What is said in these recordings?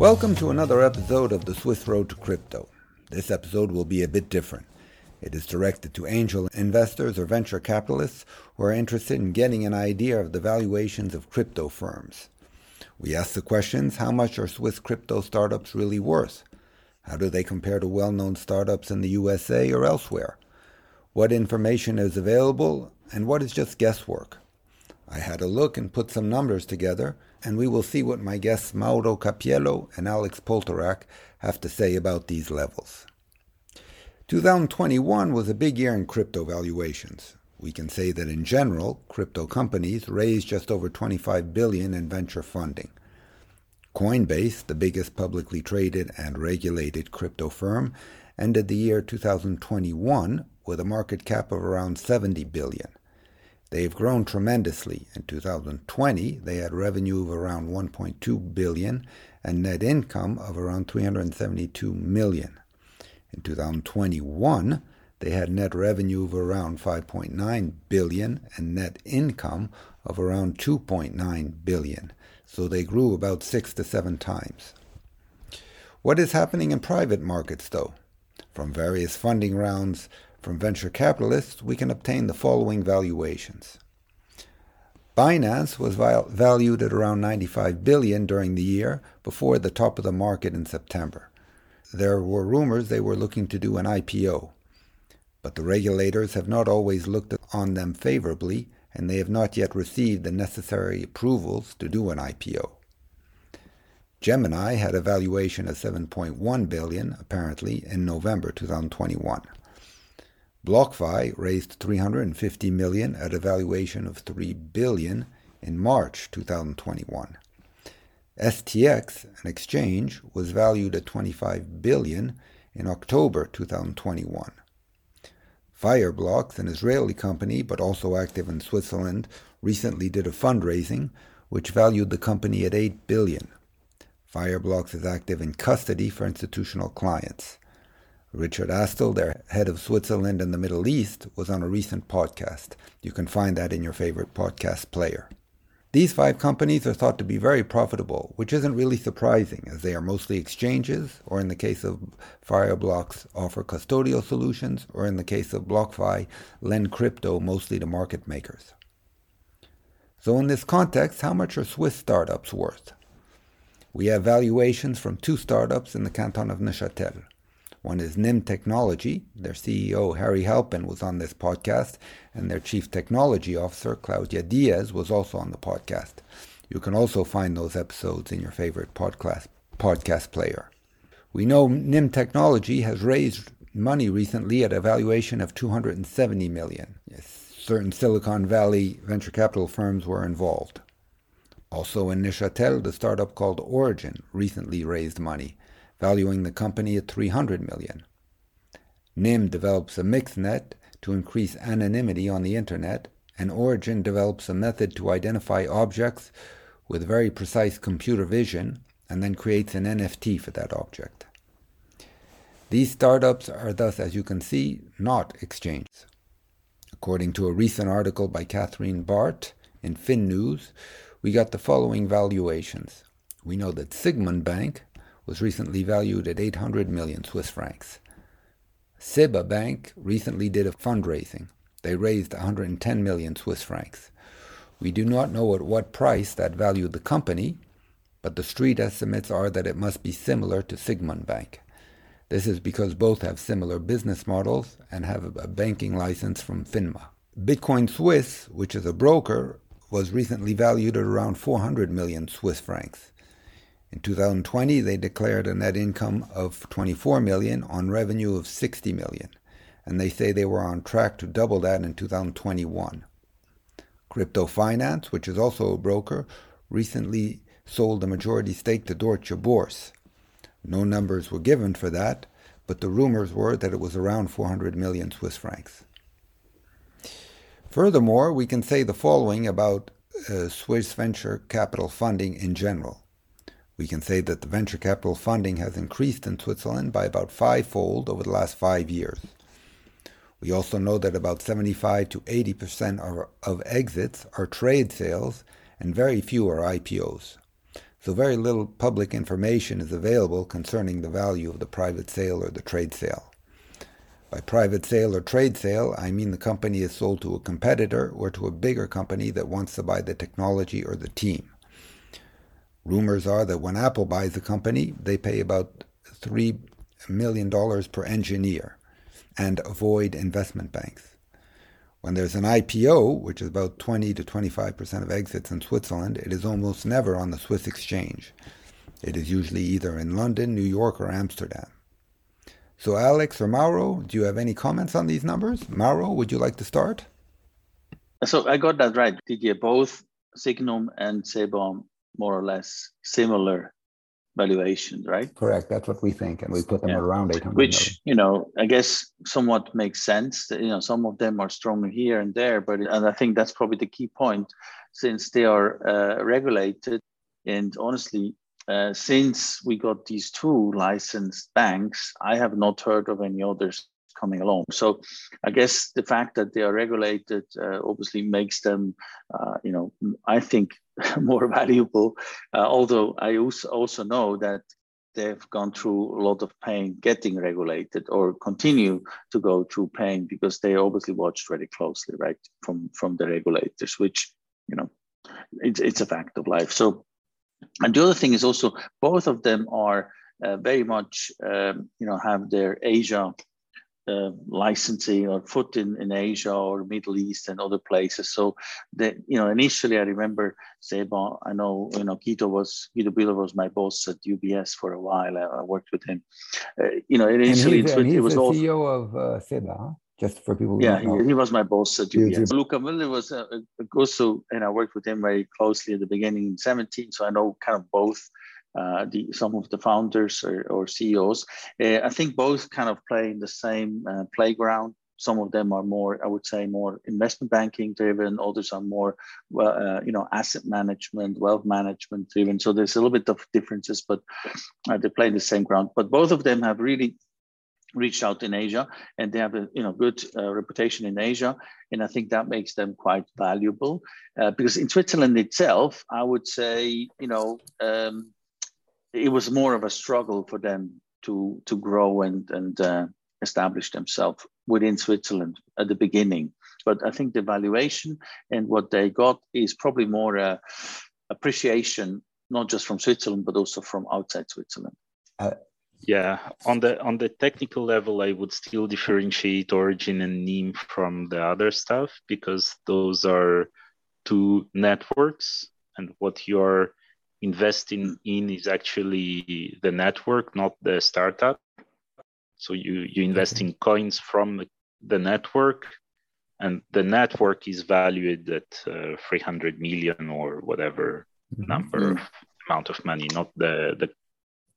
Welcome to another episode of the Swiss Road to Crypto. This episode will be a bit different. It is directed to angel investors or venture capitalists who are interested in getting an idea of the valuations of crypto firms. We ask the questions how much are Swiss crypto startups really worth? How do they compare to well known startups in the USA or elsewhere? What information is available and what is just guesswork? I had a look and put some numbers together, and we will see what my guests Mauro Cappiello and Alex Poltorak have to say about these levels. 2021 was a big year in crypto valuations. We can say that in general, crypto companies raised just over 25 billion in venture funding. Coinbase, the biggest publicly traded and regulated crypto firm, ended the year 2021 with a market cap of around 70 billion. They've grown tremendously. In 2020, they had revenue of around 1.2 billion and net income of around 372 million. In 2021, they had net revenue of around 5.9 billion and net income of around 2.9 billion. So they grew about 6 to 7 times. What is happening in private markets though? From various funding rounds from venture capitalists, we can obtain the following valuations. Binance was valued at around 95 billion during the year before the top of the market in September there were rumors they were looking to do an IPO, but the regulators have not always looked on them favorably, and they have not yet received the necessary approvals to do an IPO. Gemini had a valuation of 7.1 billion apparently in November 2021. BlockFi raised 350 million at a valuation of 3 billion in March 2021. FTX, an exchange, was valued at 25 billion in October 2021. Fireblocks, an Israeli company but also active in Switzerland, recently did a fundraising which valued the company at 8 billion. Fireblocks is active in custody for institutional clients. Richard Astle, their head of Switzerland and the Middle East, was on a recent podcast. You can find that in your favorite podcast player. These five companies are thought to be very profitable, which isn't really surprising as they are mostly exchanges, or in the case of Fireblocks, offer custodial solutions, or in the case of BlockFi, lend crypto mostly to market makers. So, in this context, how much are Swiss startups worth? We have valuations from two startups in the canton of Neuchâtel. One is Nym Technology. Their CEO, Harry Halpin, was on this podcast, and their Chief Technology Officer, Claudia Diaz, was also on the podcast. You can also find those episodes in your favorite podcast, podcast player. We know Nym Technology has raised money recently at a valuation of 270 million. Yes, certain Silicon Valley venture capital firms were involved. Also in Neuchâtel, the startup called Origyn recently raised money valuing the company at 300 million. Nym develops a mixnet to increase anonymity on the internet, and Origyn develops a method to identify objects with very precise computer vision and then creates an NFT for that object. These startups are thus, as you can see, not exchanges. According to a recent article by Catherine Bart in FinNews, we got the following valuations. We know that Sygnum Bank was recently valued at 800 million Swiss francs. SEBA Bank recently did a fundraising. They raised 110 million Swiss francs. We do not know at what price that valued the company, but the street estimates are that it must be similar to Sygnum Bank. This is because both have similar business models and have a banking license from FINMA. Bitcoin Suisse, which is a broker, was recently valued at around 400 million Swiss francs. In 2020, they declared a net income of 24 million on revenue of 60 million, and they say they were on track to double that in 2021. Crypto Finance, which is also a broker, recently sold a majority stake to Deutsche Börse. No numbers were given for that, but the rumors were that it was around 400 million Swiss francs. Furthermore, we can say the following about uh, Swiss venture capital funding in general. We can say that the venture capital funding has increased in Switzerland by about fivefold over the last five years. We also know that about 75 to 80 percent of, exits are trade sales and very few are IPOs. So very little public information is available concerning the value of the private sale or the trade sale. By private sale or trade sale, I mean the company is sold to a competitor or to a bigger company that wants to buy the technology or the team. Rumors are that when Apple buys a company, they pay about $3 million per engineer and avoid investment banks. When there's an IPO, which is about 20 to 25% of exits in Switzerland, it is almost never on the Swiss exchange. It is usually either in London, New York, or Amsterdam. So, Alex or Mauro, do you have any comments on these numbers? Mauro, would you like to start? So, I got that right. Didier, both Sygnum and SEBA more or less similar valuations, right? Correct. That's what we think, and we put them yeah. around 800 Which, you know, I guess somewhat makes sense. You know, some of them are stronger here and there, but and I think that's probably the key point, since they are uh, regulated. And honestly, uh, since we got these two licensed banks, I have not heard of any others coming along. So I guess the fact that they are regulated uh, obviously makes them, uh, you know, I think more valuable. Uh, although I also, know that they've gone through a lot of pain getting regulated or continue to go through pain because they obviously watched very closely, right, from, from the regulators, which, you know, it's, it's a fact of life. So, and the other thing is also both of them are uh, very much, um, you know, have their Asia uh, licensing or foot in, in Asia or Middle East and other places. So that you know, initially I remember SEBA, I know you know Guido was Guido Bühler was my boss at UBS for a while. I, I worked with him. Uh, you know, initially and he's, it, it was the all, CEO of uh, SEBA. Just for people. yeah, he, he, was my boss at UBS. Luca Müller was a, a Gusso, and I worked with him very closely at the beginning in 17. So I know kind of both uh, the, some of the founders or, or CEOs. Uh, I think both kind of play in the same uh, playground. Some of them are more, I would say, more investment banking driven. Others are more, uh, you know, asset management, wealth management driven. So there's a little bit of differences, but uh, they play in the same ground. But both of them have really reached out in Asia, and they have a you know good uh, reputation in Asia, and I think that makes them quite valuable. Uh, because in Switzerland itself, I would say you know um, it was more of a struggle for them to to grow and and uh, establish themselves within Switzerland at the beginning. But I think the valuation and what they got is probably more uh, appreciation, not just from Switzerland but also from outside Switzerland. Uh, yeah, on the on the technical level, I would still differentiate Origyn and Nym from the other stuff because those are two networks, and what you're investing in is actually the network, not the startup. So you you invest okay. in coins from the network, and the network is valued at uh, 300 million or whatever mm-hmm. number mm-hmm. of amount of money, not the the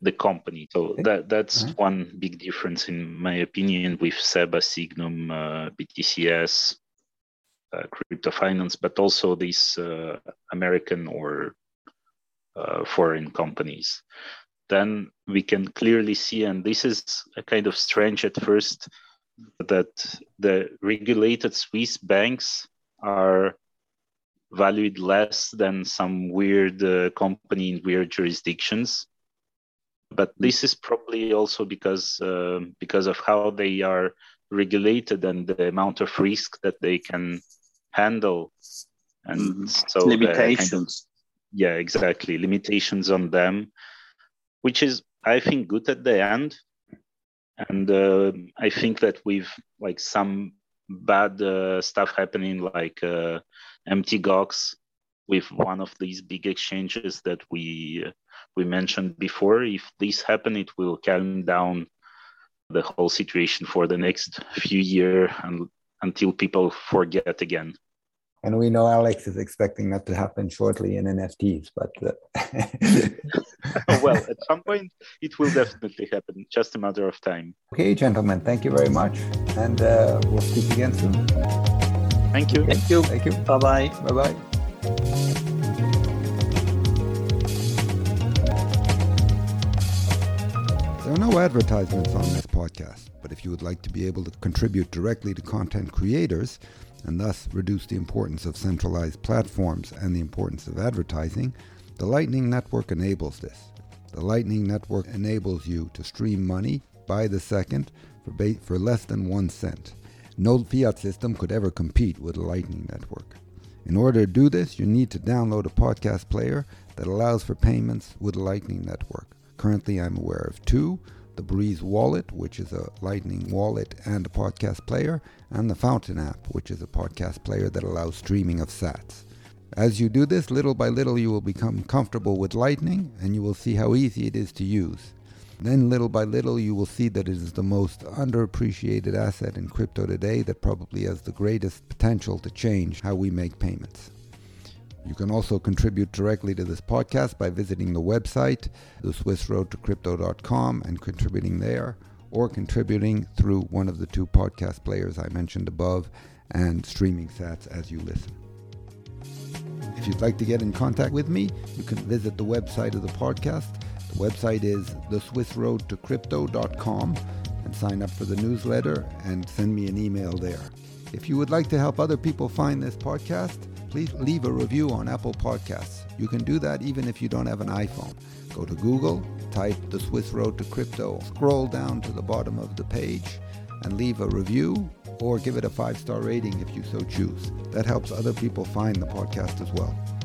the company. So okay. that that's mm-hmm. one big difference in my opinion with SEBA, Sygnum, uh, BTCS, uh, crypto finance, but also this uh, American or uh, foreign companies. Then we can clearly see, and this is a kind of strange at first, that the regulated Swiss banks are valued less than some weird uh, company in weird jurisdictions. But this is probably also because uh, because of how they are regulated and the amount of risk that they can handle, and mm-hmm. so limitations. Yeah exactly. Limitations on them which is i think good at the end. And uh, i think that with like some bad uh, stuff happening like uh, mt with one of these big exchanges that we we mentioned before. If this happen it will calm down the whole situation for the next few year and until people forget again and we know Alex is expecting that to happen shortly in NFTs, but uh... well, at some point it will definitely happen. Just a matter of time. Okay, gentlemen, thank you very much, and uh, we'll speak again soon. Thank you. Thank you. Thank you. Bye bye. Bye bye. There are no advertisements on this podcast, but if you would like to be able to contribute directly to content creators, and thus reduce the importance of centralized platforms and the importance of advertising, The Lightning Network enables this. The Lightning Network enables you to stream money by the second for, ba- for less than one cent. No fiat system could ever compete with the Lightning Network. In order to do this, you need to download a podcast player that allows for payments with the Lightning Network. Currently, I'm aware of two the Breez Wallet, which is a Lightning wallet and a podcast player, and the Fountain app, which is a podcast player that allows streaming of sats. As you do this, little by little, you will become comfortable with Lightning and you will see how easy it is to use. Then, little by little, you will see that it is the most underappreciated asset in crypto today that probably has the greatest potential to change how we make payments. You can also contribute directly to this podcast by visiting the website, the swissroadtocrypto.com, and contributing there, or contributing through one of the two podcast players I mentioned above and streaming sats as you listen. If you'd like to get in contact with me, you can visit the website of the podcast. The website is theswissroadtocrypto.com and sign up for the newsletter and send me an email there. If you would like to help other people find this podcast, please leave a review on Apple Podcasts. You can do that even if you don't have an iPhone. Go to Google, type the Swiss Road to Crypto, scroll down to the bottom of the page, and leave a review or give it a five star rating if you so choose. That helps other people find the podcast as well.